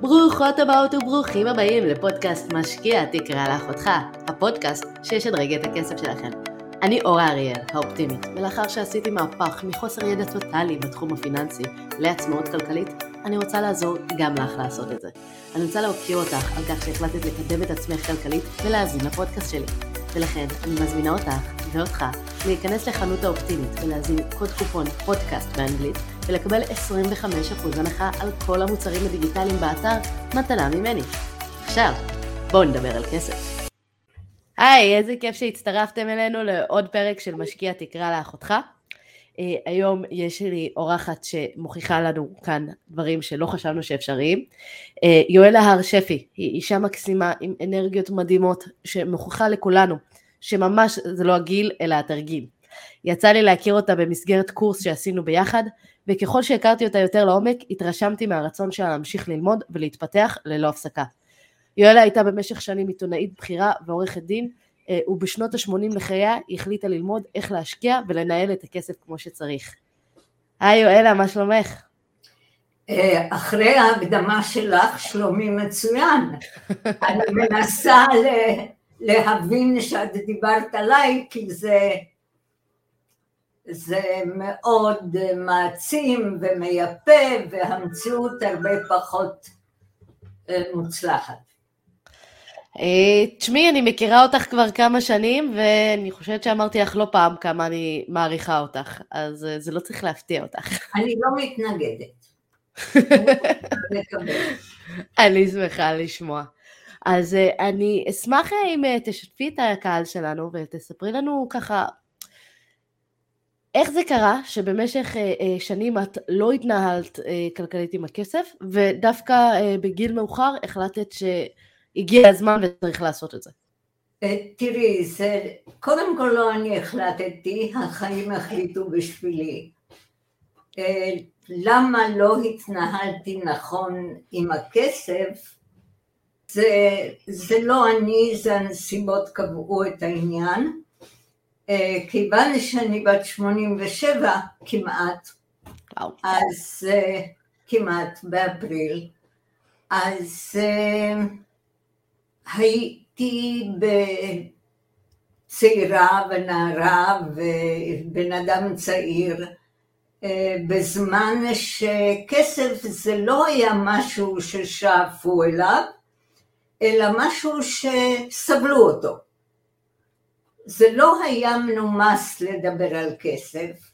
ברוכות הבאות וברוכים הבאים לפודקאסט משקיע תקרא לאחותך, הפודקאסט שישדרג את הכסף שלכם. אני אורה אריאל, האופטימית, ולאחר שעשיתי מהפך מחוסר ידע טוטאלי בתחום הפיננסי לעצמאות כלכלית, אני רוצה לעזור גם לך לעשות את זה. אני רוצה להוקיר אותך על כך שהחלטת לקדם את עצמך כלכלית ולהאזין לפודקאסט שלי. ולכן אני מזמינה אותך ואותך להיכנס לחנות האופטימית ולהזין קוד קופון פודקאסט באנגלית ולקבל 25% הנחה על כל המוצרים הדיגיטליים באתר מתנה ממני. עכשיו, בואו נדבר על כסף. היי, איזה כיף שהצטרפתם אלינו לעוד פרק של משקיע תקרא לאחותך. Uh, היום יש לי אורחת שמוכיחה לנו כאן דברים שלא חשבנו שאפשריים. Uh, יואלה הר שפי, היא אישה מקסימה עם אנרגיות מדהימות שמוכיחה לכולנו שממש זה לא הגיל אלא התרגיל. יצא לי להכיר אותה במסגרת קורס שעשינו ביחד, וככל שהכרתי אותה יותר לעומק, התרשמתי מהרצון שלה להמשיך ללמוד ולהתפתח ללא הפסקה. יואלה הייתה במשך שנים עיתונאית בכירה ועורכת דין, אה, ובשנות ה-80 לחייה היא החליטה ללמוד איך להשקיע ולנהל את הכסף כמו שצריך. היי יואלה, מה שלומך? אה, אחרי ההקדמה שלך, שלומי מצוין. אני מנסה להבין שאת דיברת עליי, כי זה, זה מאוד מעצים ומייפה, והמציאות הרבה פחות אה, מוצלחת. אה, תשמעי, אני מכירה אותך כבר כמה שנים, ואני חושבת שאמרתי לך לא פעם כמה אני מעריכה אותך, אז אה, זה לא צריך להפתיע אותך. אני לא מתנגדת. אני שמחה לשמוע. אז אני אשמח אם תשתפי את הקהל שלנו ותספרי לנו ככה איך זה קרה שבמשך שנים את לא התנהלת כלכלית עם הכסף ודווקא בגיל מאוחר החלטת ש... הגיע הזמן וצריך לעשות את זה. אה, תראי, זה, קודם כל לא אני החלטתי, החיים החליטו בשבילי. אה, למה לא התנהלתי נכון עם הכסף, זה, זה לא אני, זה הנסיבות קבעו את העניין. אה, כיוון שאני בת 87 כמעט, אז כמעט באפריל, אז הייתי צעירה ונערה ובן אדם צעיר אה, בזמן שכסף זה לא היה משהו ששאפו אליו, אלא משהו שסבלו אותו. זה לא היה מנומס לדבר על כסף,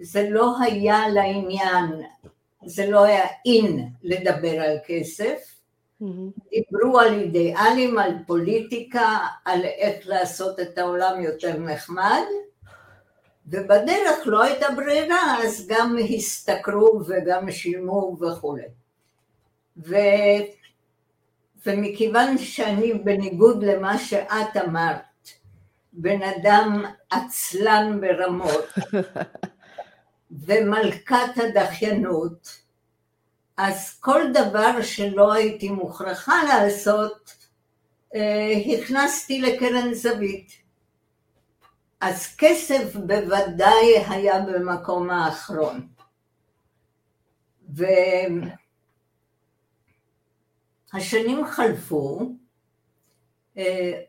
זה לא היה לעניין, זה לא היה אין לדבר על כסף, דיברו על אידיאלים, על פוליטיקה, על איך לעשות את העולם יותר נחמד, ובדרך לא הייתה ברירה, אז גם השתכרו וגם שילמו וכולי. ו... ומכיוון שאני בניגוד למה שאת אמרת, בן אדם עצלן ברמות ומלכת הדחיינות, אז כל דבר שלא הייתי מוכרחה לעשות, אה, הכנסתי לקרן זווית. אז כסף בוודאי היה במקום האחרון. והשנים חלפו,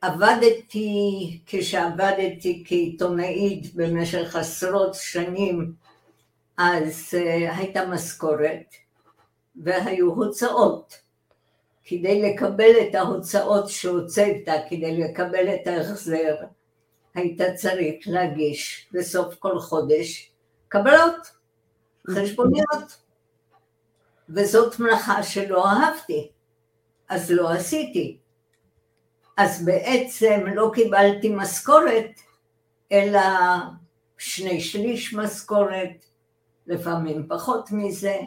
עבדתי, כשעבדתי כעיתונאית במשך עשרות שנים, אז אה, הייתה משכורת. והיו הוצאות. כדי לקבל את ההוצאות שהוצאת, כדי לקבל את ההחזר, היית צריך להגיש בסוף כל חודש קבלות, חשבוניות. וזאת מלאכה שלא אהבתי, אז לא עשיתי. אז בעצם לא קיבלתי משכורת, אלא שני שליש משכורת, לפעמים פחות מזה.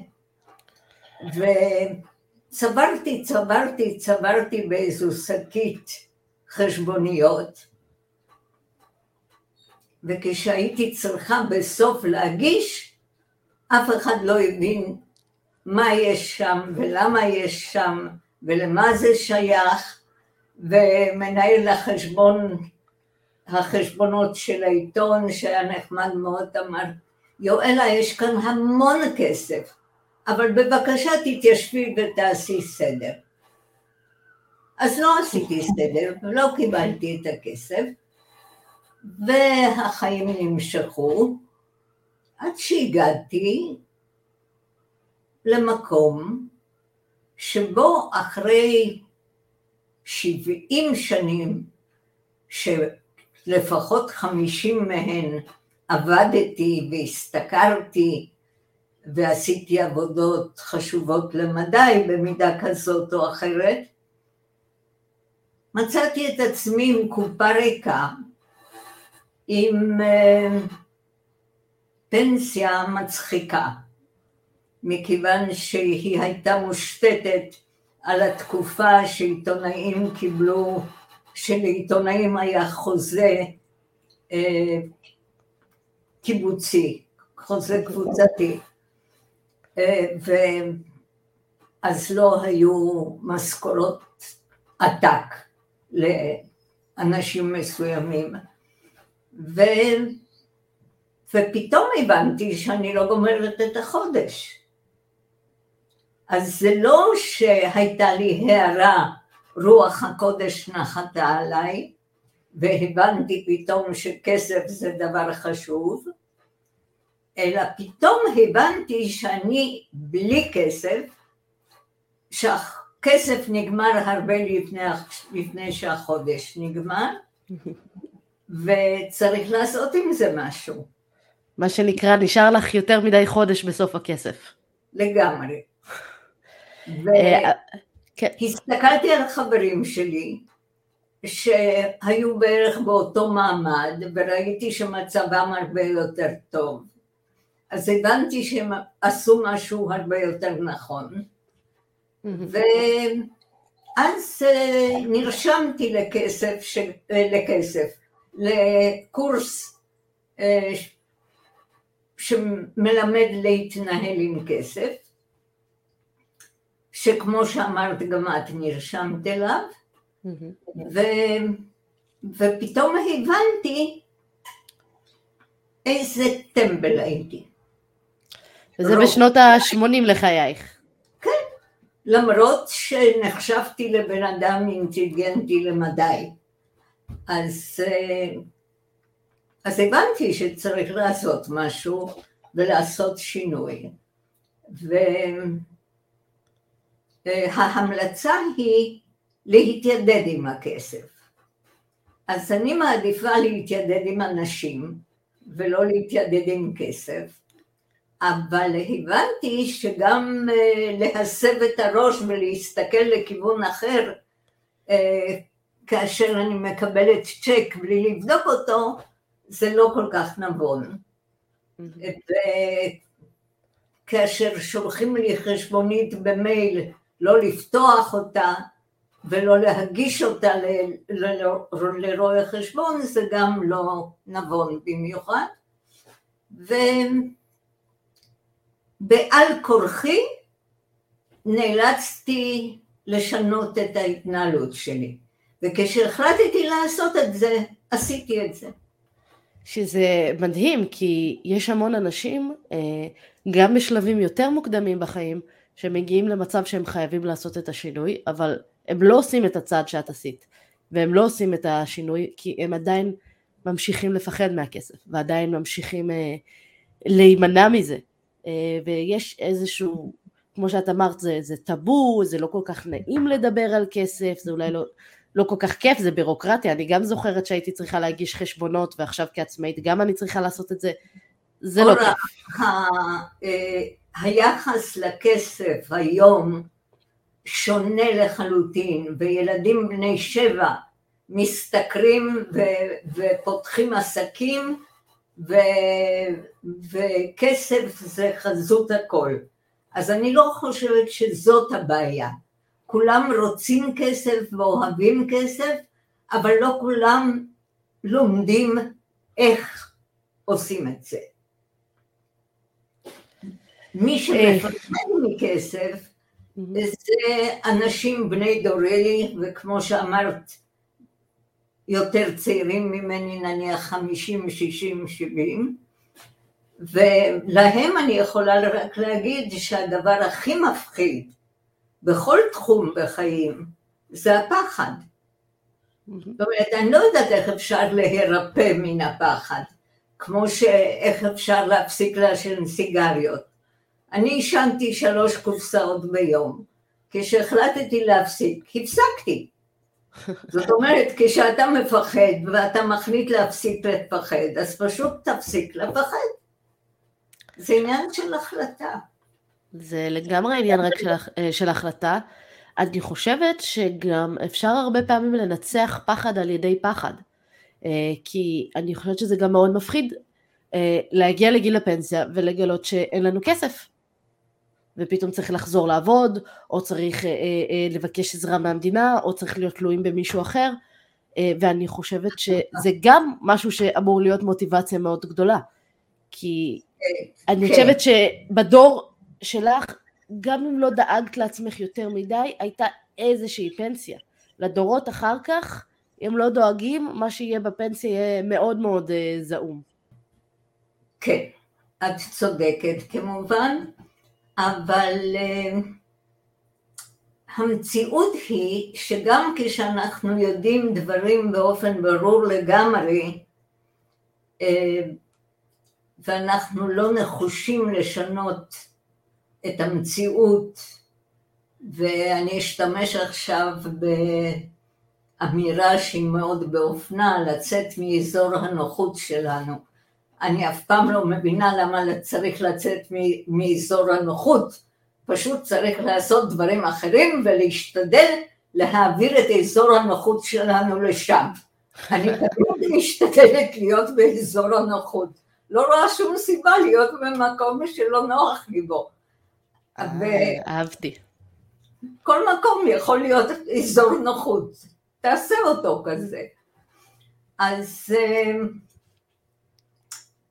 וצברתי, צברתי, צברתי באיזו שקית חשבוניות, וכשהייתי צריכה בסוף להגיש, אף אחד לא הבין מה יש שם ולמה יש שם ולמה זה שייך, ומנהל החשבון, החשבונות של העיתון שהיה נחמד מאוד אמר, יואלה, יש כאן המון כסף, אבל בבקשה תתיישבי ותעשי סדר. אז לא עשיתי סדר, לא קיבלתי את הכסף, והחיים נמשכו, עד שהגעתי למקום שבו אחרי שבעים שנים, שלפחות חמישים מהן עבדתי והשתכרתי ועשיתי עבודות חשובות למדי במידה כזאת או אחרת, מצאתי את עצמי עם קופה ריקה, עם אה, פנסיה מצחיקה, מכיוון שהיא הייתה מושתתת על התקופה שעיתונאים קיבלו, שלעיתונאים היה חוזה אה, קיבוצי, חוזה קבוצתי, אה, ואז לא היו משכורות עתק לאנשים מסוימים. ו... ופתאום הבנתי שאני לא גומרת את החודש. אז זה לא שהייתה לי הערה, רוח הקודש נחתה עליי, והבנתי פתאום שכסף זה דבר חשוב, אלא פתאום הבנתי שאני בלי כסף, שהכסף נגמר הרבה לפני, לפני שהחודש נגמר, וצריך לעשות עם זה משהו. מה שנקרא, נשאר לך יותר מדי חודש בסוף הכסף. לגמרי. אה, כן. והסתכלתי על חברים שלי, שהיו בערך באותו מעמד, וראיתי שמצבם הרבה יותר טוב. אז הבנתי שהם עשו משהו הרבה יותר נכון. ואז אה, נרשמתי לכסף, ש... אה, לכסף, לקורס שמלמד להתנהל עם כסף, שכמו שאמרת גם את נרשמת אליו, ו, ופתאום הבנתי איזה טמבל הייתי. וזה רוב. בשנות ה-80 לחייך. כן, למרות שנחשבתי לבן אדם אינטליגנטי למדי. אז, אה, אז הבנתי שצריך לעשות משהו ולעשות שינוי. ו... ההמלצה היא להתיידד עם הכסף. אז אני מעדיפה להתיידד עם אנשים ולא להתיידד עם כסף, אבל הבנתי שגם אה, להסב את הראש ולהסתכל לכיוון אחר אה, כאשר אני מקבלת צ'ק בלי לבדוק אותו, זה לא כל כך נבון. וכאשר שולחים לי חשבונית במייל לא לפתוח אותה ולא להגיש אותה לרואה חשבון, זה גם לא נבון במיוחד. ובעל כורחי נאלצתי לשנות את ההתנהלות שלי. וכשהחלטתי לעשות את זה, עשיתי את זה. שזה מדהים, כי יש המון אנשים, אה, גם בשלבים יותר מוקדמים בחיים, שמגיעים למצב שהם חייבים לעשות את השינוי, אבל הם לא עושים את הצעד שאת עשית, והם לא עושים את השינוי כי הם עדיין ממשיכים לפחד מהכסף, ועדיין ממשיכים אה, להימנע מזה, אה, ויש איזשהו, כמו שאת אמרת, זה, זה טאבו, זה לא כל כך נעים לדבר על כסף, זה אולי לא, לא כל כך כיף, זה בירוקרטיה, אני גם זוכרת שהייתי צריכה להגיש חשבונות, ועכשיו כעצמאית גם אני צריכה לעשות את זה, זה לא כיף. היחס לכסף היום שונה לחלוטין, וילדים בני שבע משתכרים ו- ופותחים עסקים, ו- וכסף זה חזות הכל. אז אני לא חושבת שזאת הבעיה. כולם רוצים כסף ואוהבים כסף, אבל לא כולם לומדים איך עושים את זה. מי שמפחד מכסף זה אנשים בני דורלי, וכמו שאמרת, יותר צעירים ממני, נניח חמישים, שישים, שבעים, ולהם אני יכולה רק להגיד שהדבר הכי מפחיד בכל תחום בחיים זה הפחד. זאת אומרת, אני לא יודעת איך אפשר להירפא מן הפחד, כמו שאיך אפשר להפסיק לעשן סיגריות. אני עישנתי שלוש קופסאות ביום. כשהחלטתי להפסיק, הפסקתי. זאת אומרת, כשאתה מפחד ואתה מחליט להפסיק לפחד, אז פשוט תפסיק לפחד. זה עניין של החלטה. זה לגמרי עניין רק של, של החלטה. אני חושבת שגם אפשר הרבה פעמים לנצח פחד על ידי פחד. אה, כי אני חושבת שזה גם מאוד מפחיד אה, להגיע לגיל הפנסיה ולגלות שאין לנו כסף. ופתאום צריך לחזור לעבוד, או צריך אה, אה, לבקש עזרה מהמדינה, או צריך להיות תלויים במישהו אחר, אה, ואני חושבת שזה גם משהו שאמור להיות מוטיבציה מאוד גדולה. כי כן. אני חושבת שבדור שלך, גם אם לא דאגת לעצמך יותר מדי, הייתה איזושהי פנסיה. לדורות אחר כך, אם לא דואגים, מה שיהיה בפנסיה יהיה מאוד מאוד זעום. כן, את צודקת כמובן, אבל uh, המציאות היא שגם כשאנחנו יודעים דברים באופן ברור לגמרי, uh, ואנחנו לא נחושים לשנות את המציאות, ואני אשתמש עכשיו באמירה שהיא מאוד באופנה, לצאת מאזור הנוחות שלנו. אני אף פעם לא מבינה למה צריך לצאת מאזור הנוחות, פשוט צריך לעשות דברים אחרים ולהשתדל להעביר את אזור הנוחות שלנו לשם. אני תמיד משתדלת להיות באזור הנוחות, לא רואה שום סיבה להיות במקום שלא נוח לי בו. אה, אהבתי. כל מקום יכול להיות אזור נוחות, תעשה אותו כזה. אז אה,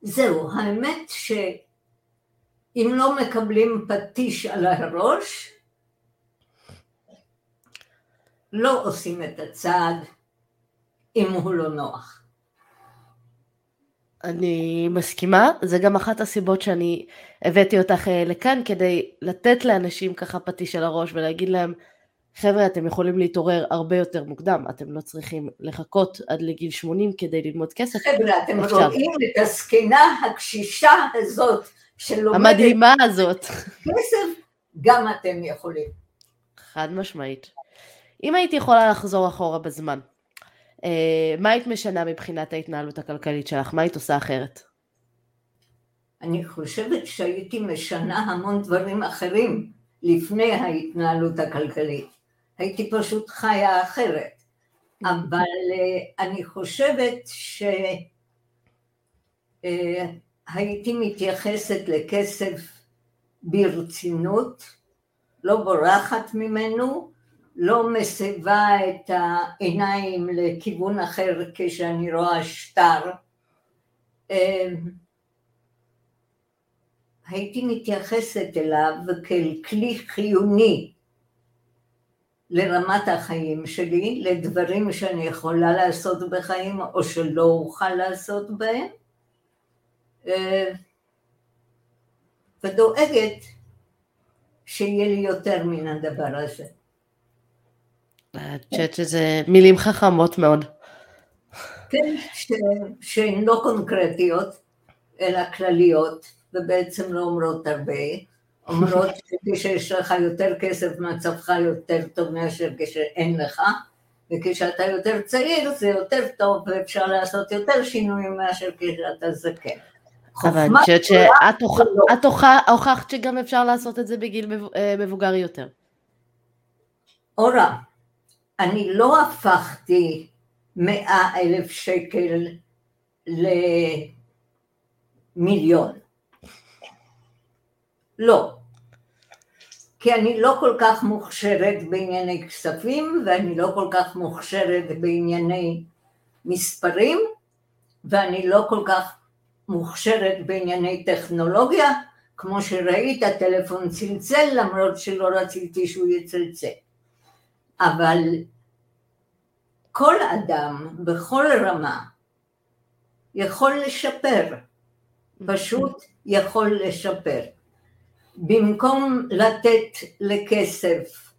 זהו, האמת שאם לא מקבלים פטיש על הראש, לא עושים את הצעד אם הוא לא נוח. אני מסכימה, זה גם אחת הסיבות שאני הבאתי אותך אה, לכאן כדי לתת לאנשים ככה פטיש על הראש ולהגיד להם חבר'ה, אתם יכולים להתעורר הרבה יותר מוקדם, אתם לא צריכים לחכות עד לגיל 80 כדי ללמוד כסף. חבר'ה, אתם עכשיו. רואים את הזקנה הקשישה הזאת שלומדת... המדהימה הזאת. כסף, גם אתם יכולים. חד משמעית. אם הייתי יכולה לחזור אחורה בזמן, אה, מה היית משנה מבחינת ההתנהלות הכלכלית שלך? מה היית עושה אחרת? אני חושבת שהייתי משנה המון דברים אחרים לפני ההתנהלות הכלכלית. הייתי פשוט חיה אחרת. אבל אה, אני חושבת שהייתי אה, מתייחסת לכסף ברצינות, לא בורחת ממנו, לא מסבה את העיניים לכיוון אחר כשאני רואה שטר. אה, הייתי מתייחסת אליו כאל כלי חיוני לרמת החיים שלי, לדברים שאני יכולה לעשות בחיים או שלא אוכל לעשות בהם, אה, ודואגת שיהיה לי יותר מן הדבר הזה. את חושבת שזה מילים חכמות מאוד. כן, שהן לא קונקרטיות, אלא כלליות, ובעצם לא אומרות הרבה. אומרות שכשיש לך יותר כסף מצבך יותר טוב מאשר כשאין לך, וכשאתה יותר צעיר זה יותר טוב ואפשר לעשות יותר שינויים מאשר כשאתה זקן. אבל אני חושבת שאת לא. הוכחת שגם אפשר לעשות את זה בגיל אה, מבוגר יותר. אורה, אני לא הפכתי מאה אלף שקל למיליון. לא. כי אני לא כל כך מוכשרת בענייני כספים ואני לא כל כך מוכשרת בענייני מספרים ואני לא כל כך מוכשרת בענייני טכנולוגיה, כמו שראית הטלפון צלצל למרות שלא רציתי שהוא יצלצל. אבל כל אדם בכל רמה יכול לשפר פשוט יכול לשפר. במקום לתת לכסף,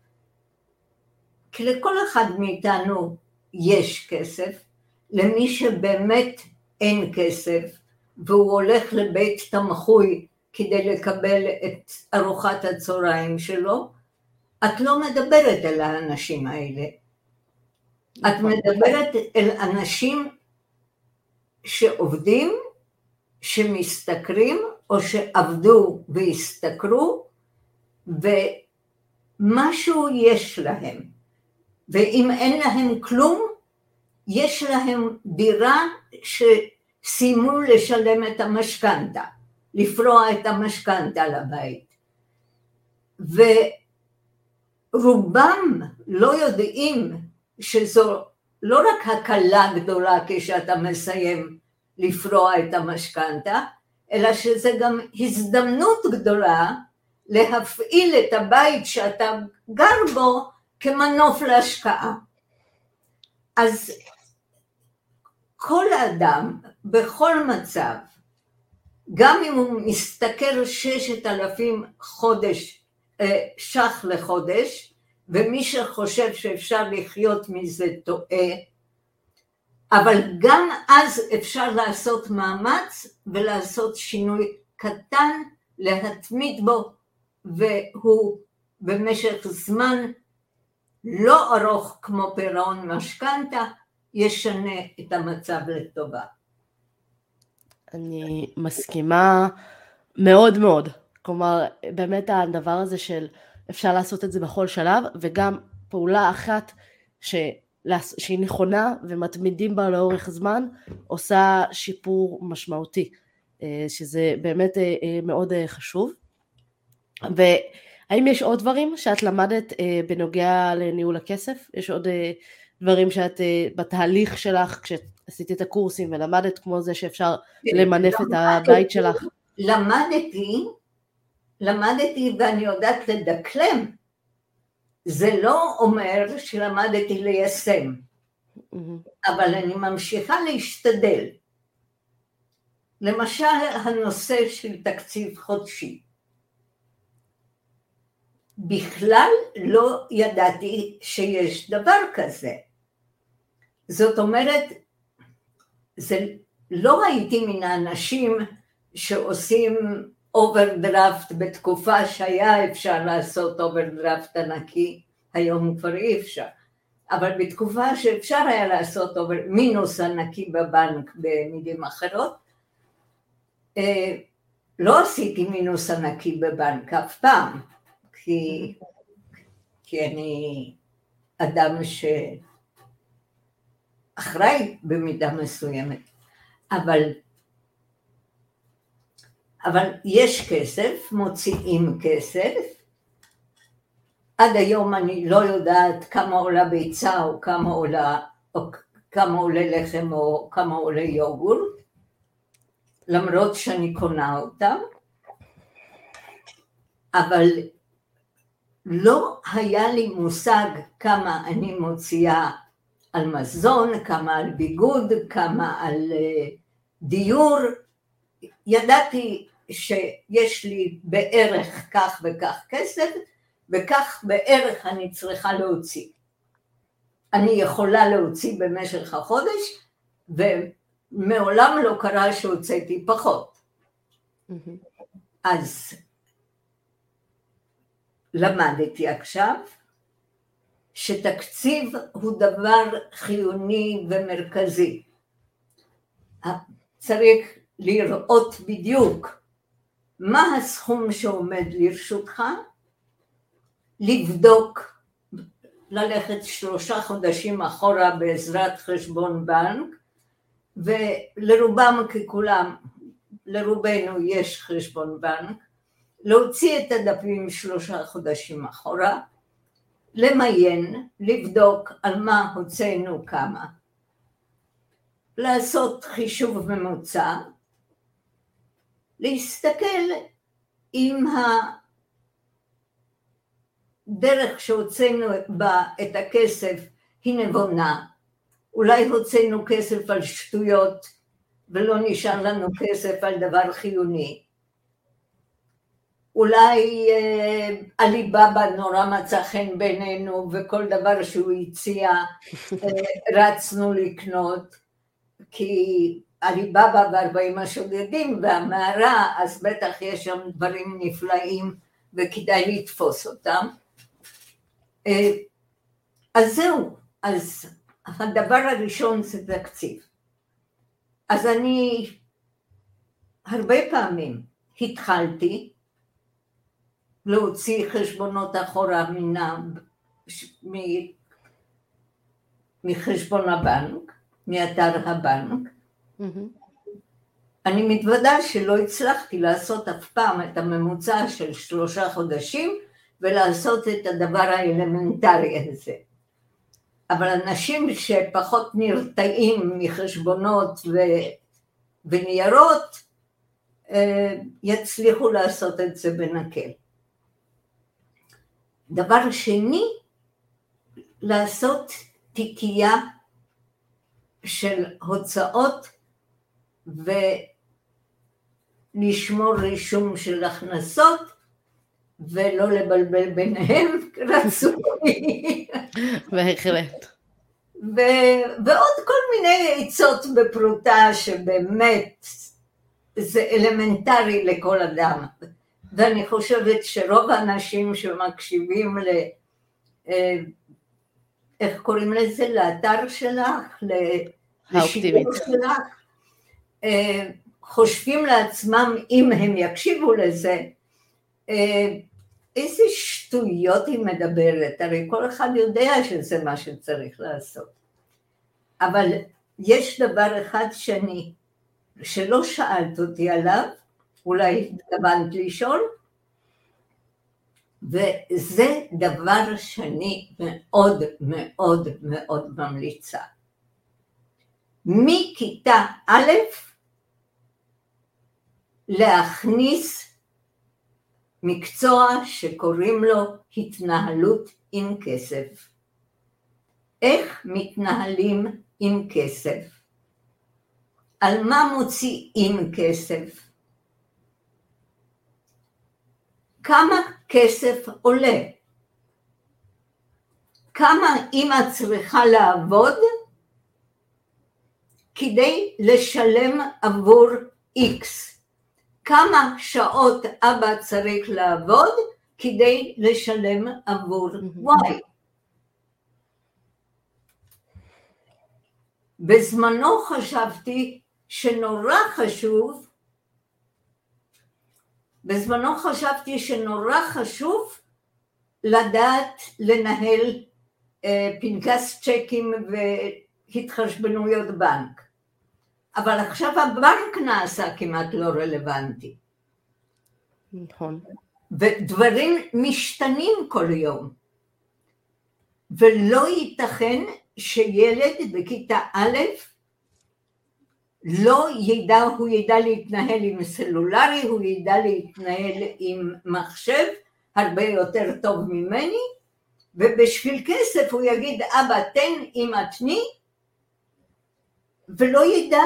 כי לכל אחד מאיתנו יש כסף, למי שבאמת אין כסף והוא הולך לבית תמחוי כדי לקבל את ארוחת הצהריים שלו, את לא מדברת אל האנשים האלה. את נכון. מדברת אל אנשים שעובדים, שמשתכרים או שעבדו והשתכרו ומשהו יש להם. ואם אין להם כלום, יש להם דירה שסיימו לשלם את המשכנתה, לפרוע את המשכנתה לבית. ורובם לא יודעים שזו לא רק הקלה גדולה כשאתה מסיים לפרוע את המשכנתה, אלא שזה גם הזדמנות גדולה להפעיל את הבית שאתה גר בו כמנוף להשקעה. אז כל אדם בכל מצב, גם אם הוא משתכר ששת אלפים חודש, אה, ש"ח לחודש, ומי שחושב שאפשר לחיות מזה טועה, אבל גם אז אפשר לעשות מאמץ ולעשות שינוי קטן, להתמיד בו, והוא במשך זמן לא ארוך כמו פירעון משכנתה, ישנה את המצב לטובה. אני מסכימה מאוד מאוד. כלומר, באמת הדבר הזה של אפשר לעשות את זה בכל שלב, וגם פעולה אחת ש... שהיא נכונה ומתמידים בה לאורך זמן, עושה שיפור משמעותי, אה, שזה באמת אה, אה, מאוד חשוב. והאם יש עוד דברים שאת למדת בנוגע לניהול הכסף? יש עוד דברים שאת בתהליך שלך, כשעשית את הקורסים ולמדת כמו זה שאפשר למנף את הבית שלך? למדתי, למדתי ואני יודעת לדקלם זה לא אומר שלמדתי ליישם, אבל אני ממשיכה להשתדל. למשל הנושא של תקציב חודשי. בכלל לא ידעתי שיש דבר כזה. זאת אומרת, זה, לא הייתי מן האנשים שעושים אוברדרפט בתקופה שהיה אפשר לעשות אוברדרפט ענקי, היום כבר אי אפשר, אבל בתקופה שאפשר היה לעשות אובר, מינוס ענקי בבנק במילים אחרות, אה, לא עשיתי מינוס ענקי בבנק אף פעם, כי, כי אני אדם שאחראי במידה מסוימת, אבל אבל יש כסף, מוציאים כסף, עד היום אני לא יודעת כמה עולה ביצה או כמה עולה, או כמה עולה לחם או כמה עולה יוגורט, למרות שאני קונה אותם, אבל לא היה לי מושג כמה אני מוציאה על מזון, כמה על ביגוד, כמה על אה, דיור, ידעתי שיש לי בערך כך וכך כסף, וכך בערך אני צריכה להוציא. אני יכולה להוציא במשך החודש, ומעולם לא קרה שהוצאתי פחות. אז למדתי עכשיו שתקציב הוא דבר חיוני ומרכזי. צריך לראות בדיוק מה הסכום שעומד לרשותך, לבדוק, ללכת שלושה חודשים אחורה בעזרת חשבון בנק, ולרובם ככולם, לרובנו יש חשבון בנק, להוציא את הדפים שלושה חודשים אחורה, למיין, לבדוק על מה הוצאנו כמה, לעשות חישוב ממוצע, להסתכל אם הדרך שהוצאנו בה את הכסף היא נבונה, אולי הוצאנו כסף על שטויות ולא נשאר לנו כסף על דבר חיוני. אולי אה, עליבאבא נורא מצא חן בינינו וכל דבר שהוא הציע אה, רצנו לקנות כי עליבאבא וארבעים השודדים והמערה אז בטח יש שם דברים נפלאים וכדאי לתפוס אותם. אה, אז זהו, אז הדבר הראשון זה תקציב. אז אני הרבה פעמים התחלתי להוציא חשבונות אחורה מנם, מחשבון הבנק, מאתר הבנק. Mm-hmm. אני מתוודה שלא הצלחתי לעשות אף פעם את הממוצע של שלושה חודשים ולעשות את הדבר האלמנטרי הזה. אבל אנשים שפחות נרתעים מחשבונות ו... וניירות, אה, יצליחו לעשות את זה בנקל. דבר שני, לעשות תיקייה של הוצאות ולשמור רישום של הכנסות ולא לבלבל ביניהם, רצוי. בהחלט. ועוד כל מיני עצות בפרוטה שבאמת זה אלמנטרי לכל אדם. ואני חושבת שרוב האנשים שמקשיבים ל... אה, איך קוראים לזה? לאתר שלך? לשידור שלך? חושבים לעצמם, אם הם יקשיבו לזה, אה, איזה שטויות היא מדברת, הרי כל אחד יודע שזה מה שצריך לעשות. אבל יש דבר אחד שאני, שלא שאלת אותי עליו, אולי התכוונת לשאול, וזה דבר שאני מאוד מאוד מאוד ממליצה. מכיתה א' להכניס מקצוע שקוראים לו התנהלות עם כסף. איך מתנהלים עם כסף? על מה מוציאים כסף? כמה כסף עולה? כמה אימא צריכה לעבוד כדי לשלם עבור איקס? כמה שעות אבא צריך לעבוד כדי לשלם עבור וואי. בזמנו חשבתי שנורא חשוב, בזמנו חשבתי שנורא חשוב לדעת לנהל אה, פנקס צ'קים והתחשבנויות בנק. אבל עכשיו הבנק נעשה כמעט לא רלוונטי. נכון. ודברים משתנים כל יום. ולא ייתכן שילד בכיתה א' לא ידע, הוא ידע להתנהל עם סלולרי, הוא ידע להתנהל עם מחשב הרבה יותר טוב ממני, ובשביל כסף הוא יגיד אבא תן אמא תני, ולא ידע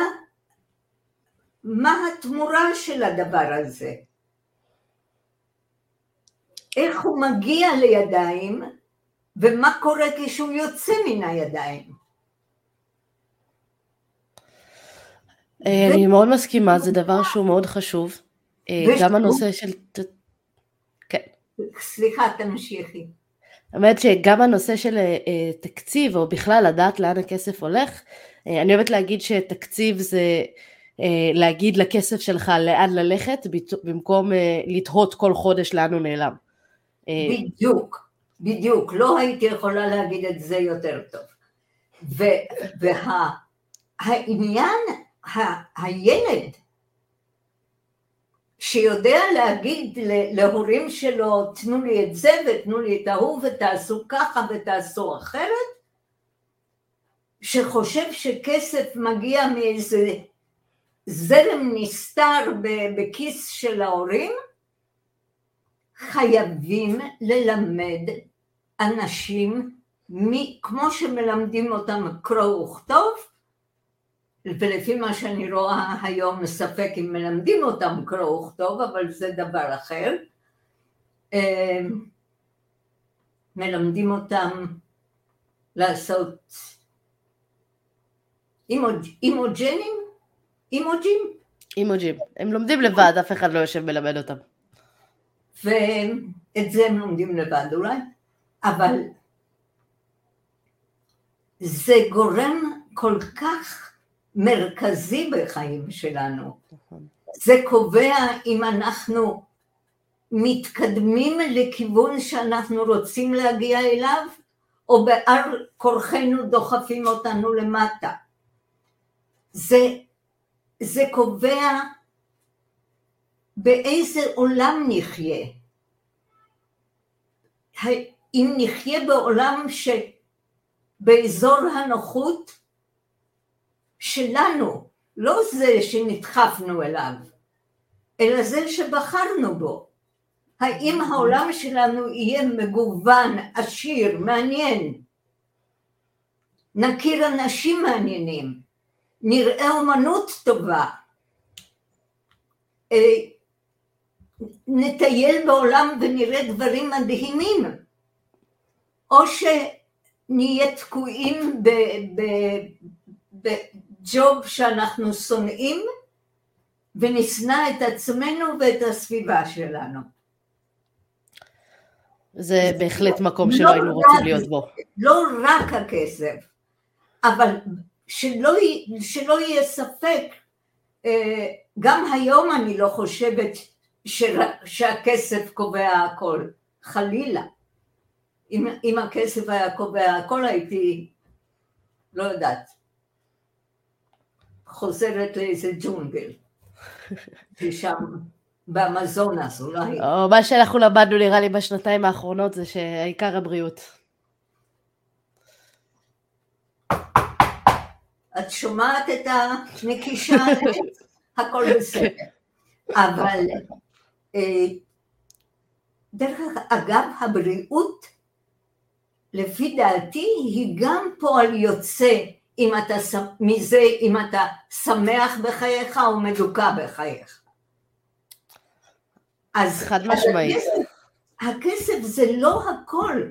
מה התמורה של הדבר הזה. איך הוא מגיע לידיים ומה קורה כשהוא יוצא מן הידיים. אה, אני מאוד מסכימה, זה דבר שהוא מאוד חשוב. אה, גם הנושא של... כן. סליחה, תמשיכי. האמת שגם הנושא של אה, תקציב, או בכלל לדעת לאן הכסף הולך, אני אוהבת להגיד שתקציב זה אה, להגיד לכסף שלך לאן ללכת, במקום אה, לתהות כל חודש לאן הוא נעלם. בדיוק, בדיוק, לא הייתי יכולה להגיד את זה יותר טוב. והעניין, הילד שיודע להגיד להורים שלו, תנו לי את זה ותנו לי את ההוא ותעשו ככה ותעשו אחרת, שחושב שכסף מגיע מאיזה זרם נסתר בכיס של ההורים, חייבים ללמד אנשים, מ, כמו שמלמדים אותם קרוא וכתוב, ולפי מה שאני רואה היום, ספק אם מלמדים אותם קרוא וכתוב, אבל זה דבר אחר. אה, מלמדים אותם לעשות אימוג'נים? אימוג'ים? אימוג'ים. הם לומדים לבד, אף אחד לא יושב מלמד אותם. ואת זה הם לומדים לבד אולי, אבל זה גורם כל כך מרכזי בחיים שלנו. נכון. זה קובע אם אנחנו מתקדמים לכיוון שאנחנו רוצים להגיע אליו, או בעל כורחנו דוחפים אותנו למטה. זה, זה קובע באיזה עולם נחיה. אם נחיה בעולם שבאזור הנוחות שלנו, לא זה שנדחפנו אליו, אלא זה שבחרנו בו. האם העולם שלנו יהיה מגוון, עשיר, מעניין, נכיר אנשים מעניינים, נראה אומנות טובה, אה, נטייל בעולם ונראה דברים מדהימים, או שנהיה תקועים בג'וב שאנחנו שונאים ונשנא את עצמנו ואת הסביבה שלנו. זה בהחלט מקום שלא היינו רוצים להיות בו. לא רק הכסף, אבל שלא, שלא יהיה ספק, אה, גם היום אני לא חושבת שהכסף קובע הכל, חלילה. אם, אם הכסף היה קובע הכל הייתי, לא יודעת, חוזרת לאיזה ג'ונגל, ששם באמזונס אולי. או מה שאנחנו למדנו נראה לי בשנתיים האחרונות זה שהעיקר הבריאות. את שומעת את הנקישה הכל בסדר. אבל אה, דרך אגב, הבריאות, לפי דעתי, היא גם פועל יוצא אם אתה, מזה אם אתה שמח בחייך או מדוכא בחייך. אז חד משמעית. הכסף, הכסף זה לא הכל,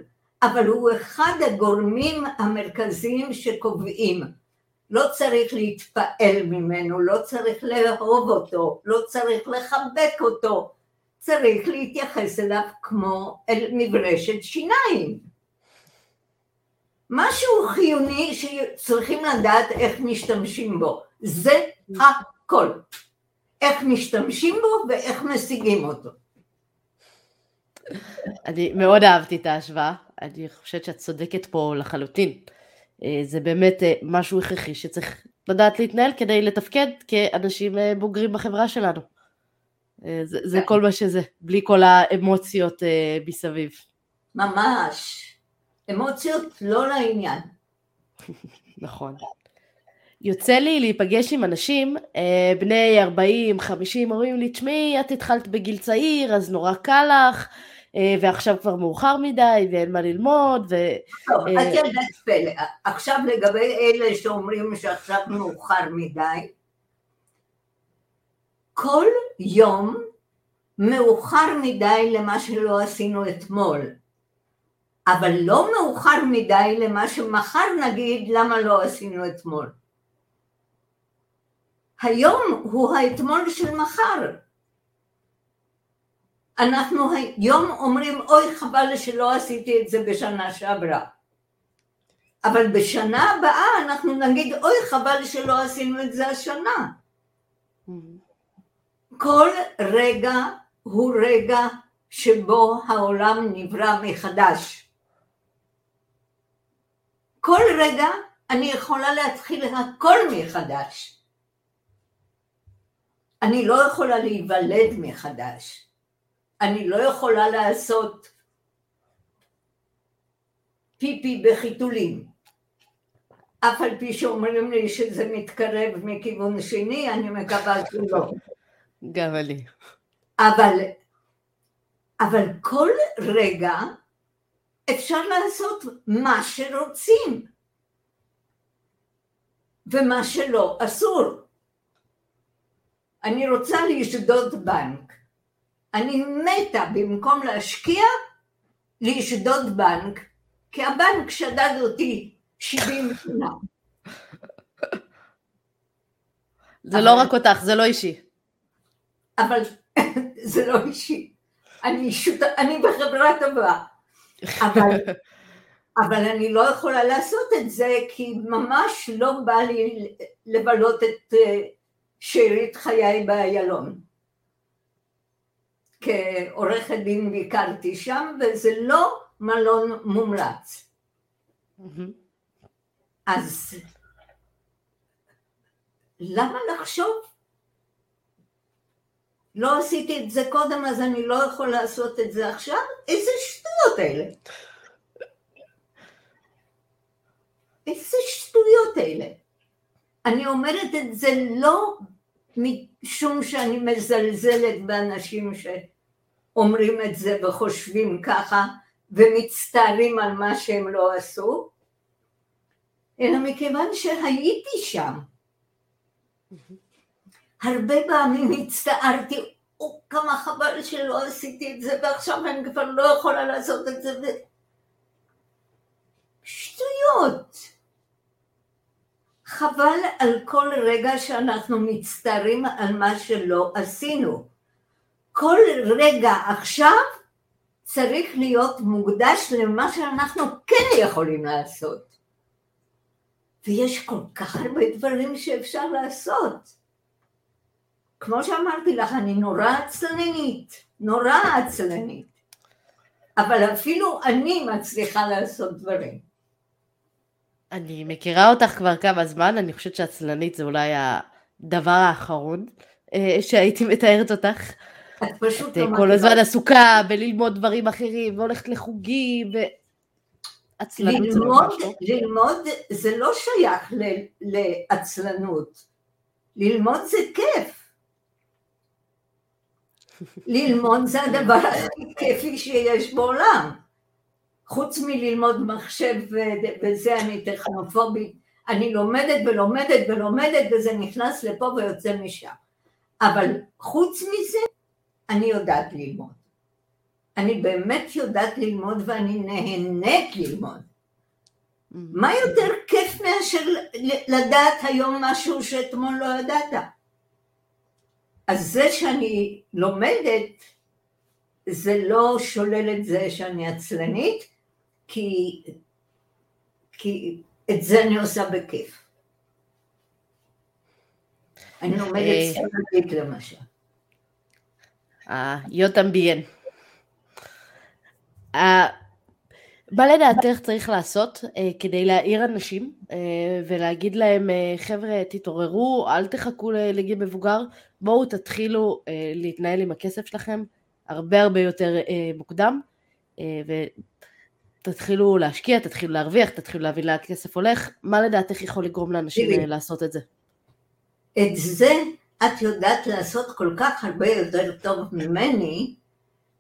אבל הוא אחד הגורמים המרכזיים שקובעים. לא צריך להתפעל ממנו, לא צריך לאהוב אותו, לא צריך לחבק אותו, צריך להתייחס אליו כמו אל מברשת שיניים. משהו חיוני שצריכים לדעת איך משתמשים בו, זה הכל. איך משתמשים בו ואיך משיגים אותו. אני מאוד אהבתי את ההשוואה, אני חושבת שאת צודקת פה לחלוטין. אה, זה באמת אה, משהו הכרחי שצריך לדעת להתנהל כדי לתפקד כאנשים אה, בוגרים בחברה שלנו. זה, זה כל מה שזה, בלי כל האמוציות מסביב. ממש. אמוציות לא לעניין. נכון. יוצא לי להיפגש עם אנשים, בני 40, 50, אומרים לי, תשמעי, את התחלת בגיל צעיר, אז נורא קל לך, ועכשיו כבר מאוחר מדי ואין מה ללמוד. ו... טוב, אה, את יודעת פלא, עכשיו לגבי אלה שאומרים שעכשיו מאוחר מדי, כל יום מאוחר מדי למה שלא עשינו אתמול, אבל לא מאוחר מדי למה שמחר נגיד למה לא עשינו אתמול. היום הוא האתמול של מחר. אנחנו היום אומרים אוי חבל שלא עשיתי את זה בשנה שעברה. אבל בשנה הבאה אנחנו נגיד אוי חבל שלא עשינו את זה השנה. כל רגע הוא רגע שבו העולם נברא מחדש. כל רגע אני יכולה להתחיל הכל מחדש. אני לא יכולה להיוולד מחדש אני לא יכולה לעשות פיפי בחיתולים. אף על פי שאומרים לי שזה מתקרב מכיוון שני, אני מקווה שלא. גם אני. אבל, אבל כל רגע אפשר לעשות מה שרוצים. ומה שלא אסור. אני רוצה לשדוד בנק. אני מתה במקום להשקיע, לשדוד בנק, כי הבנק שדד אותי 70 שנה. זה לא רק אותך, זה לא אישי. אבל זה לא אישי. אני, שות... אני בחברה טובה. אבל, אבל אני לא יכולה לעשות את זה, כי ממש לא בא לי לבלות את אה, שארית חיי באיילון. כעורכת דין ביקרתי שם, וזה לא מלון מומלץ. אז למה לחשוב? לא עשיתי את זה קודם, אז אני לא יכול לעשות את זה עכשיו? איזה שטויות אלה. איזה שטויות אלה. אני אומרת את זה לא משום שאני מזלזלת באנשים שאומרים את זה וחושבים ככה ומצטערים על מה שהם לא עשו, אלא מכיוון שהייתי שם. הרבה פעמים הצטערתי, או כמה חבל שלא עשיתי את זה ועכשיו אני כבר לא יכולה לעשות את זה. ו... שטויות. חבל על כל רגע שאנחנו מצטערים על מה שלא עשינו. כל רגע עכשיו צריך להיות מוקדש למה שאנחנו כן יכולים לעשות. ויש כל כך הרבה דברים שאפשר לעשות. כמו שאמרתי לך, אני נורא עצלנית, נורא עצלנית. אבל אפילו אני מצליחה לעשות דברים. אני מכירה אותך כבר כמה זמן, אני חושבת שעצלנית זה אולי הדבר האחרון אה, שהייתי מתארת אותך. את פשוט את אה, כל הזמן עסוקה בללמוד דברים אחרים, והולכת לחוגים, ממש לא. ללמוד זה לא שייך לעצלנות. ללמוד זה כיף. ללמוד זה הדבר הכי כיפי שיש בעולם. חוץ מללמוד מחשב וזה אני טכנופובית, אני לומדת ולומדת ולומדת וזה נכנס לפה ויוצא משם. אבל חוץ מזה, אני יודעת ללמוד. אני באמת יודעת ללמוד ואני נהנית ללמוד. מה יותר כיף מאשר לדעת היום משהו שאתמול לא ידעת? אז זה שאני לומדת, זה לא שולל את זה שאני עצלנית, כי, כי את זה אני עושה בכיף. אני לומדת אה, ספרדית למשל. אה, yo también. מה לדעתך צריך לעשות uh, כדי להעיר אנשים uh, ולהגיד להם, uh, חבר'ה, תתעוררו, אל תחכו לגיל מבוגר, בואו תתחילו uh, להתנהל עם הכסף שלכם הרבה הרבה יותר uh, מוקדם, uh, ותתחילו להשקיע, תתחילו להרוויח, תתחילו להבין לאן הכסף הולך, מה לדעתך יכול לגרום לאנשים uh, לעשות את זה? את זה את יודעת לעשות כל כך הרבה יותר טוב ממני,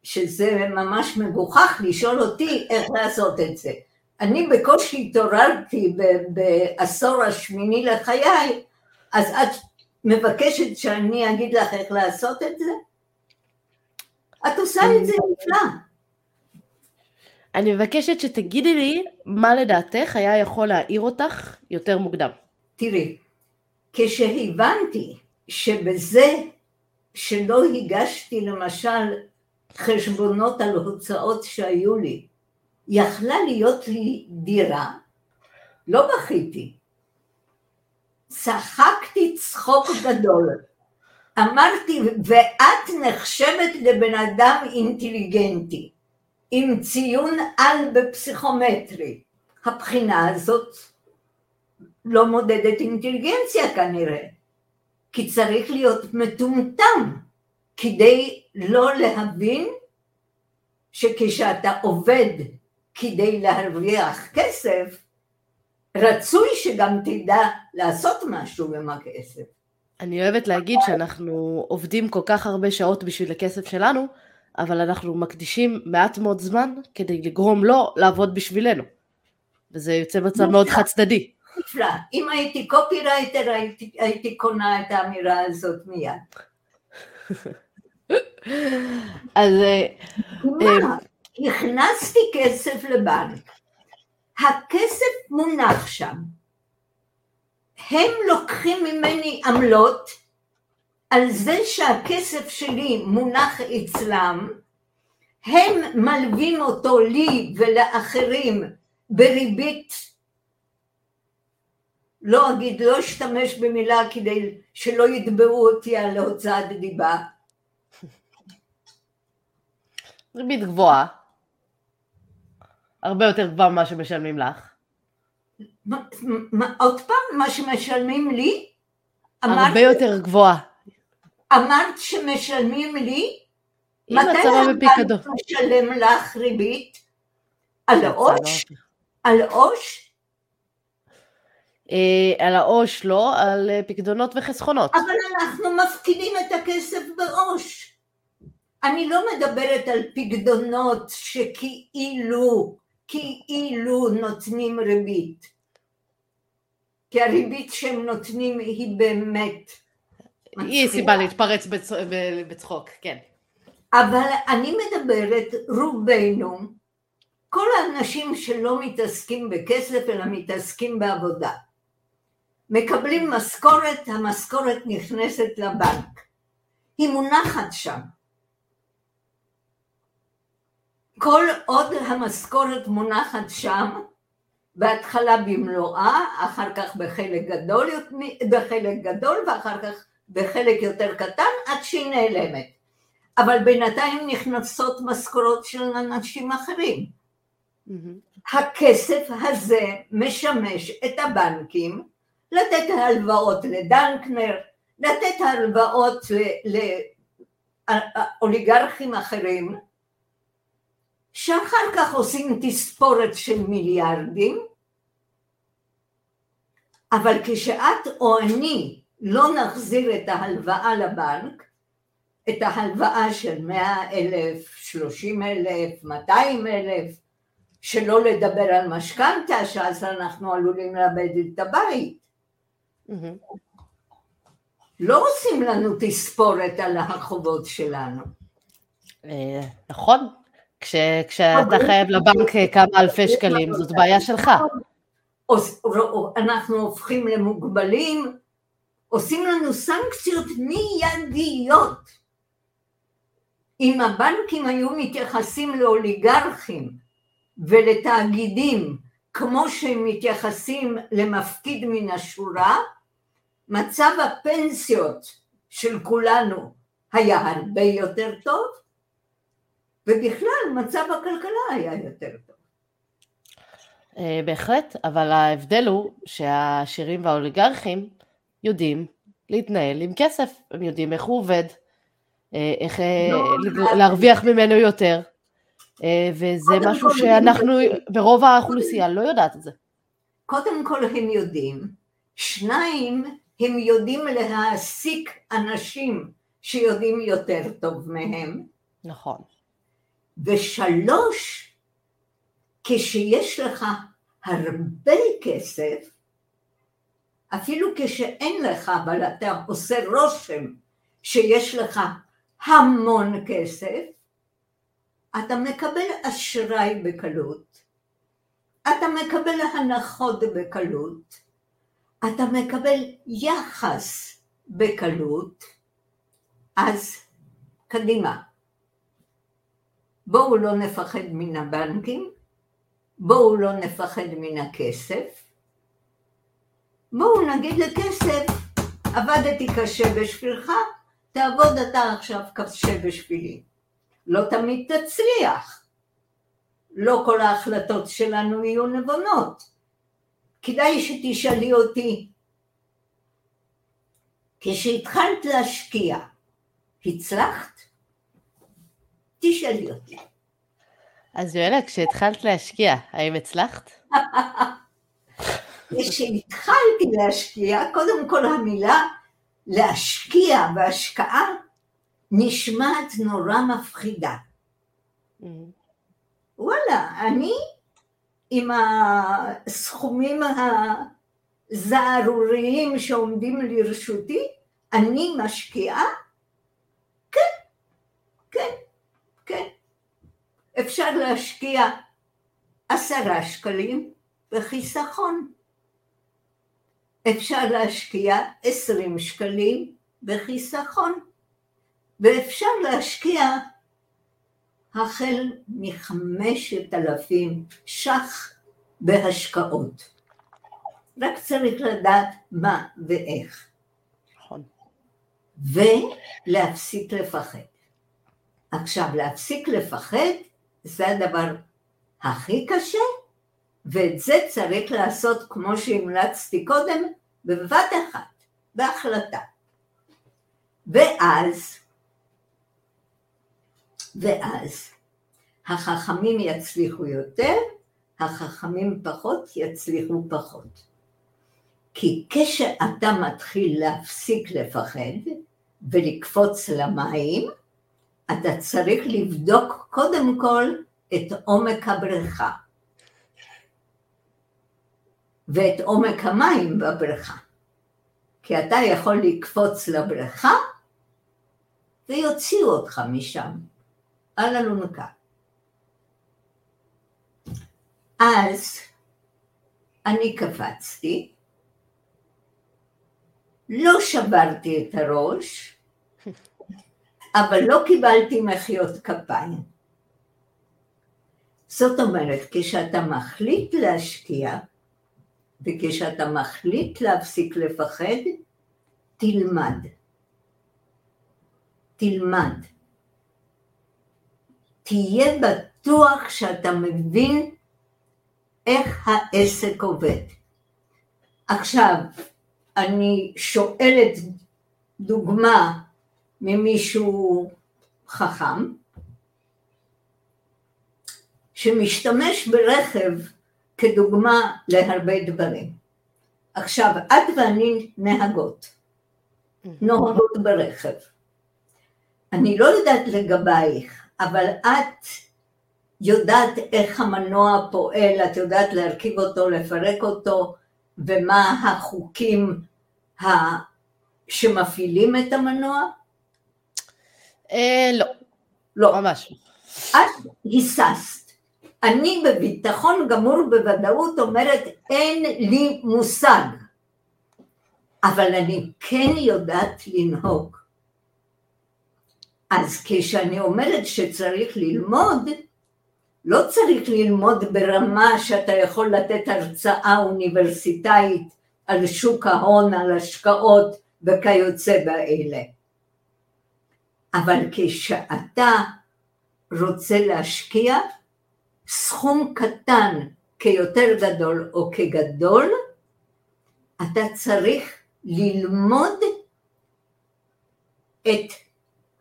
שזה ממש מגוחך לשאול אותי איך לעשות את זה. אני בקושי התעוררתי בעשור השמיני לחיי, אז את מבקשת שאני אגיד לך איך לעשות את זה? את עושה את זה נפלא. אני מבקשת שתגידי לי מה לדעתך היה יכול להעיר אותך יותר מוקדם. תראי, כשהבנתי שבזה שלא הגשתי למשל חשבונות על הוצאות שהיו לי. יכלה להיות לי דירה, לא בכיתי. צחקתי צחוק גדול. אמרתי, ואת נחשבת לבן אדם אינטליגנטי, עם ציון על בפסיכומטרי. הבחינה הזאת לא מודדת אינטליגנציה כנראה, כי צריך להיות מטומטם כדי לא להבין שכשאתה עובד כדי להרוויח כסף, רצוי שגם תדע לעשות משהו עם הכסף. אני אוהבת להגיד שאנחנו עובדים כל כך הרבה שעות בשביל הכסף שלנו, אבל אנחנו מקדישים מעט מאוד זמן כדי לגרום לו לעבוד בשבילנו. וזה יוצא מצב מאוד חד צדדי. נפלא. אם הייתי קופירייטר הייתי, הייתי קונה את האמירה הזאת מיד. אז... אה, מה? הכנסתי כסף לבנק. הכסף מונח שם. הם לוקחים ממני עמלות על זה שהכסף שלי מונח אצלם, הם מלווים אותו לי ולאחרים בריבית, לא אגיד, לא אשתמש במילה כדי שלא יתבעו אותי על הוצאת דיבה. ריבית גבוהה. הרבה יותר גבוהה ממה שמשלמים לך. מה, מה, עוד פעם, מה שמשלמים לי? הרבה יותר גבוהה. אמרת שמשלמים לי? אם את שמה בפיקדון. מתי משלם לך ריבית? על העו"ש? על עו"ש? אה, על העו"ש לא, על אה, פקדונות וחסכונות. אבל אנחנו מפקידים את הכסף בעו"ש. אני לא מדברת על פקדונות שכאילו, כאילו נותנים ריבית. כי הריבית שהם נותנים היא באמת... היא סיבה להתפרץ בצחוק, כן. אבל אני מדברת, רובנו, כל האנשים שלא מתעסקים בכסף אלא מתעסקים בעבודה. מקבלים משכורת, המשכורת נכנסת לבנק. היא מונחת שם. כל עוד המשכורת מונחת שם, בהתחלה במלואה, אחר כך בחלק גדול, בחלק גדול ואחר כך בחלק יותר קטן עד שהיא נעלמת. אבל בינתיים נכנסות משכורות של אנשים אחרים. Mm-hmm. הכסף הזה משמש את הבנקים לתת הלוואות לדנקנר, לתת הלוואות לאוליגרכים אחרים, שאחר כך עושים תספורת של מיליארדים, אבל כשאת או אני לא נחזיר את ההלוואה לבנק, את ההלוואה של מאה אלף, שלושים אלף, מאתיים אלף, שלא לדבר על משכנתה, שאז אנחנו עלולים לאבד את הבית. לא עושים לנו תספורת על החובות שלנו. אה, נכון, כשאתה חייב לבנק כמה אלפי שקלים, זאת בעיה שלך. אנחנו הופכים למוגבלים, עושים לנו סנקציות מיידיות. אם הבנקים היו מתייחסים לאוליגרכים ולתאגידים כמו שהם מתייחסים למפקיד מן השורה, מצב הפנסיות של כולנו היה הרבה יותר טוב, ובכלל מצב הכלכלה היה יותר טוב. אה, בהחלט, אבל ההבדל הוא שהעשירים והאוליגרכים יודעים להתנהל עם כסף, הם יודעים איך הוא עובד, אה, איך אה, לא, להרוויח ממנו יותר, וזה משהו שאנחנו, ברוב האוכלוסייה לא יודעת את זה. קודם כל הם יודעים, שניים, הם יודעים להעסיק אנשים שיודעים יותר טוב מהם. נכון. ושלוש, כשיש לך הרבה כסף, אפילו כשאין לך, אבל אתה עושה רושם שיש לך המון כסף, אתה מקבל אשראי בקלות, אתה מקבל הנחות בקלות, אתה מקבל יחס בקלות, אז קדימה. בואו לא נפחד מן הבנקים, בואו לא נפחד מן הכסף, בואו נגיד לכסף, עבדתי קשה בשבילך, תעבוד אתה עכשיו קשה בשבילי. לא תמיד תצליח, לא כל ההחלטות שלנו יהיו נבונות. כדאי שתשאלי אותי, כשהתחלת להשקיע, הצלחת? תשאלי אותי. אז יואלה, כשהתחלת להשקיע, האם הצלחת? כשהתחלתי להשקיע, קודם כל המילה להשקיע והשקעה נשמעת נורא מפחידה. Mm-hmm. וואלה, אני עם הסכומים זערוריים שעומדים לרשותי, אני משקיעה? כן, כן, כן. אפשר להשקיע עשרה שקלים בחיסכון. אפשר להשקיע עשרים שקלים בחיסכון, ואפשר להשקיע החל מחמשת אלפים ש"ח בהשקעות. רק צריך לדעת מה ואיך. נכון. ולהפסיק לפחד. עכשיו, להפסיק לפחד זה הדבר הכי קשה, ואת זה צריך לעשות כמו שהמלצתי קודם, בבת אחת, בהחלטה. ואז, ואז, החכמים יצליחו יותר, החכמים פחות יצליחו פחות. כי כשאתה מתחיל להפסיק לפחד ולקפוץ למים, אתה צריך לבדוק קודם כל את עומק הבריכה ואת עומק המים בבריכה. כי אתה יכול לקפוץ לבריכה ויוציאו אותך משם, על אלונקה. אז אני קפצתי, לא שברתי את הראש, אבל לא קיבלתי מחיאות כפיים. זאת אומרת, כשאתה מחליט להשקיע, וכשאתה מחליט להפסיק לפחד, תלמד. תלמד. תהיה בטוח שאתה מבין איך העסק עובד. עכשיו, אני שואלת דוגמה ממישהו חכם, שמשתמש ברכב כדוגמה להרבה דברים. עכשיו, את ואני נהגות, נוהגות ברכב. אני לא יודעת לגבייך, אבל את יודעת איך המנוע פועל, את יודעת להרכיב אותו, לפרק אותו, ומה החוקים שמפעילים את המנוע? אה, לא. לא. ממש. את היססת. אני בביטחון גמור בוודאות אומרת אין לי מושג, אבל אני כן יודעת לנהוג. אז כשאני אומרת שצריך ללמוד, לא צריך ללמוד ברמה שאתה יכול לתת הרצאה אוניברסיטאית על שוק ההון, על השקעות וכיוצא באלה. אבל כשאתה רוצה להשקיע, סכום קטן כיותר גדול או כגדול, אתה צריך ללמוד את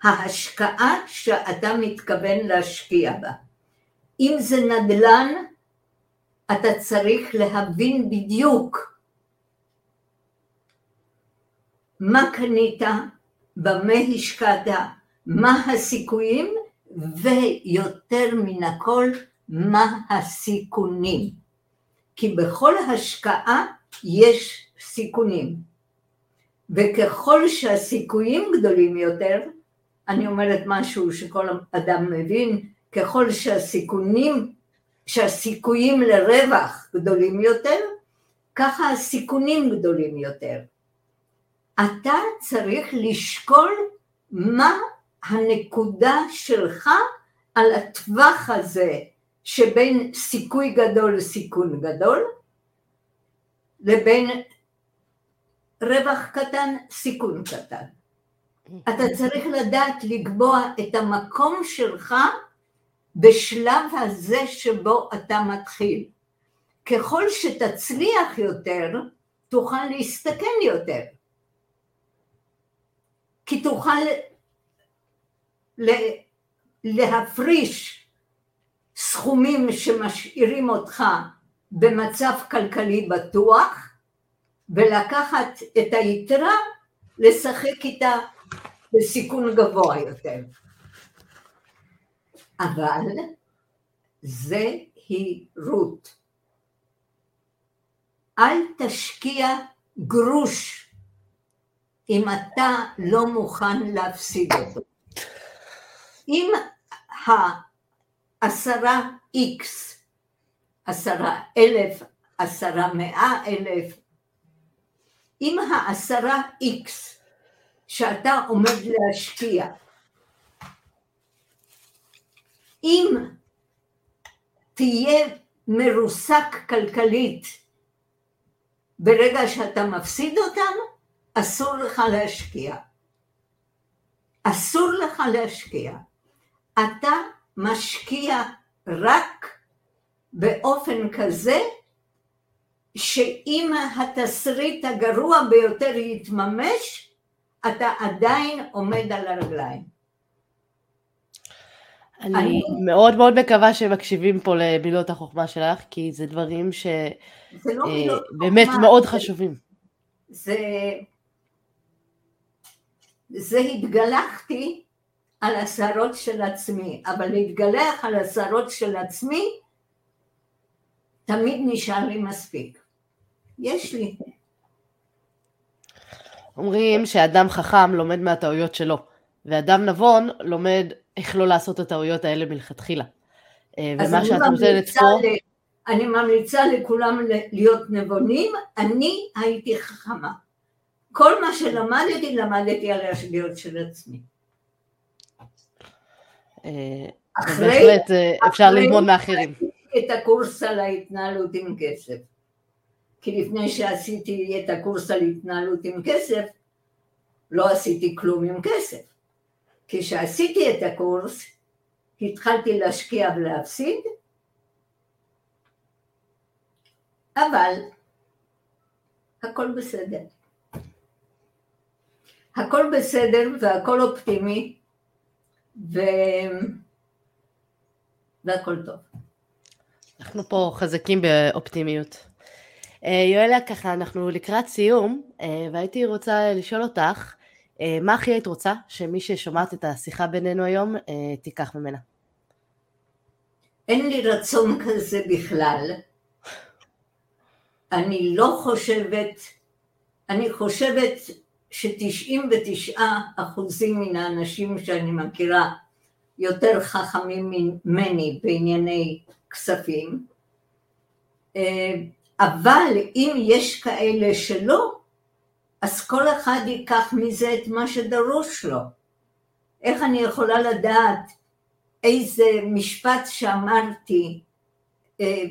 ההשקעה שאתה מתכוון להשקיע בה. אם זה נדל"ן, אתה צריך להבין בדיוק מה קנית, במה השקעת, מה הסיכויים, ויותר מן הכל, מה הסיכונים. כי בכל השקעה יש סיכונים. וככל שהסיכויים גדולים יותר, אני אומרת משהו שכל אדם מבין, ככל שהסיכונים, שהסיכויים לרווח גדולים יותר, ככה הסיכונים גדולים יותר. אתה צריך לשקול מה הנקודה שלך על הטווח הזה שבין סיכוי גדול לסיכון גדול, לבין רווח קטן, סיכון קטן. אתה צריך לדעת לקבוע את המקום שלך בשלב הזה שבו אתה מתחיל. ככל שתצליח יותר, תוכל להסתכן יותר. כי תוכל להפריש סכומים שמשאירים אותך במצב כלכלי בטוח, ולקחת את היתרה, לשחק איתה בסיכון גבוה יותר. אבל זה היא רות. אל תשקיע גרוש אם אתה לא מוכן להפסיד אותו. אם העשרה איקס, עשרה אלף, עשרה מאה אלף, אם העשרה איקס שאתה עומד להשקיע, אם תהיה מרוסק כלכלית ברגע שאתה מפסיד אותם, אסור לך להשקיע. אסור לך להשקיע. אתה משקיע רק באופן כזה שאם התסריט הגרוע ביותר יתממש, אתה עדיין עומד על הרגליים. אני, אני מאוד מאוד מקווה שמקשיבים פה למילות החוכמה שלך, כי זה דברים שבאמת לא אה, מאוד חשובים. זה, זה התגלחתי על השערות של עצמי, אבל להתגלח על השערות של עצמי תמיד נשאר לי מספיק. יש לי. אומרים שאדם חכם לומד מהטעויות שלו, ואדם נבון לומד איך לא לעשות את הטעויות האלה מלכתחילה. אה, ומה שאת נותנת פה... אני ממליצה לכולם להיות נבונים, אני הייתי חכמה. כל מה שלמדתי, למדתי על השגיאות של עצמי. אה, בהחלט אה, אפשר ללמוד מאחרים. את הקורס על ההתנהלות עם כסף. כי לפני שעשיתי את הקורס על התנהלות עם כסף, לא עשיתי כלום עם כסף. כשעשיתי את הקורס, התחלתי להשקיע ולהפסיד, אבל הכל בסדר. הכל בסדר והכל אופטימי ו... והכל טוב. אנחנו פה חזקים באופטימיות. אה, יואלה, ככה אנחנו לקראת סיום, אה, והייתי רוצה לשאול אותך, אה, מה הכי היית רוצה שמי ששומעת את השיחה בינינו היום תיקח ממנה? אין לי רצון כזה בכלל. אני לא חושבת, אני חושבת ש-99 אחוזים מן האנשים שאני מכירה יותר חכמים ממני בענייני כספים, אבל אם יש כאלה שלא, אז כל אחד ייקח מזה את מה שדרוש לו. איך אני יכולה לדעת איזה משפט שאמרתי אה,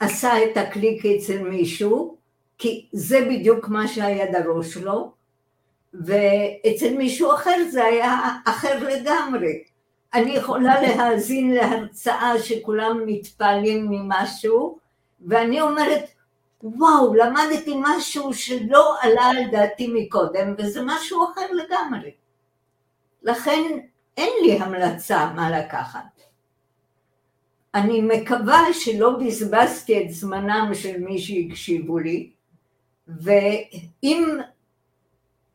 עשה את הקליק אצל מישהו, כי זה בדיוק מה שהיה דרוש לו, ואצל מישהו אחר זה היה אחר לגמרי. אני יכולה להאזין להרצאה שכולם מתפעלים ממשהו, ואני אומרת, וואו, למדתי משהו שלא עלה על דעתי מקודם, וזה משהו אחר לגמרי. לכן אין לי המלצה מה לקחת. אני מקווה שלא בזבזתי את זמנם של מי שהקשיבו לי, ואם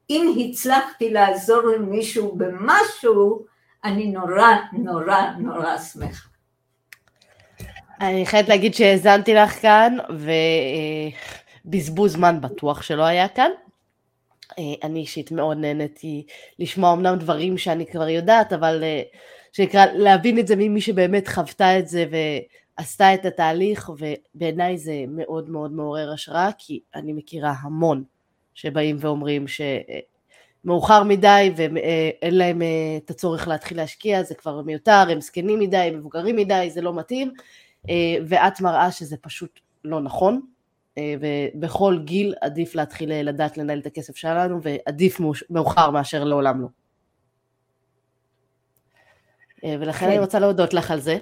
אם הצלחתי לעזור למישהו במשהו, אני נורא נורא נורא שמחה. אני חייבת להגיד שהאזנתי לך כאן, ובזבוז זמן בטוח שלא היה כאן. אה, אני אישית מאוד נהניתי לשמוע אמנם דברים שאני כבר יודעת, אבל אה, שנקרא להבין את זה ממי שבאמת חוותה את זה ועשתה את התהליך, ובעיניי זה מאוד מאוד מעורר השראה, כי אני מכירה המון שבאים ואומרים שמאוחר מדי ואין להם אה, את הצורך להתחיל להשקיע, זה כבר מיותר, הם זקנים מדי, מבוגרים מדי, זה לא מתאים, אה, ואת מראה שזה פשוט לא נכון, אה, ובכל גיל עדיף להתחיל אה, לדעת לנהל את הכסף שלנו, ועדיף מאוחר מאשר לעולם לא. ולכן כן. אני רוצה להודות לך על זה,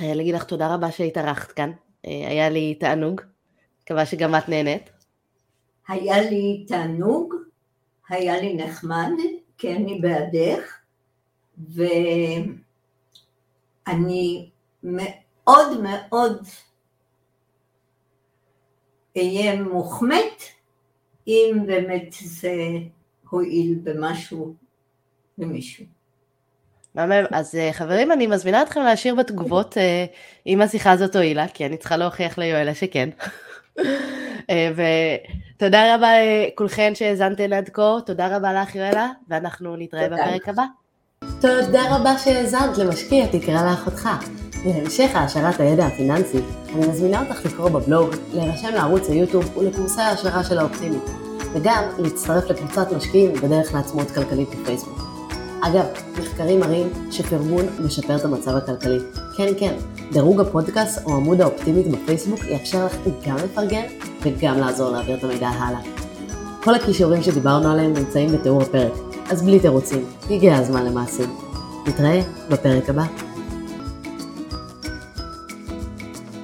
להגיד לך תודה רבה שהתארחת כאן, היה לי תענוג, מקווה שגם את נהנית. היה לי תענוג, היה לי נחמד, כי אני בעדך, ואני מאוד מאוד אהיה מוחמאת אם באמת זה הועיל במשהו למישהו. מהמם, אז אה, חברים, אני מזמינה אתכם להשאיר בתגובות אה, אם השיחה הזאת הועילה, כי אני צריכה להוכיח ליואלה שכן. אה, ותודה רבה לכולכן שהאזנתן עד כה, תודה רבה לך יואלה, ואנחנו נתראה בפרק הבא. תודה רבה שהאזנת למשקיע תקרא לאחותך. להמשך העשרת הידע הפיננסי, אני מזמינה אותך לקרוא בבלוג, להירשם לערוץ היוטיוב ולקורסי ההשערה של האופטימית, וגם להצטרף לקבוצת משקיעים בדרך לעצמאות כלכלית בפייסבוק. אגב, מחקרים מראים שפרגון משפר את המצב הכלכלי. כן, כן, דירוג הפודקאסט או עמוד האופטימית בפייסבוק יאפשר לך גם לפרגן וגם לעזור להעביר את המידע הלאה. כל הכישורים שדיברנו עליהם נמצאים בתיאור הפרק, אז בלי תירוצים, הגיע הזמן למעשים. נתראה בפרק הבא.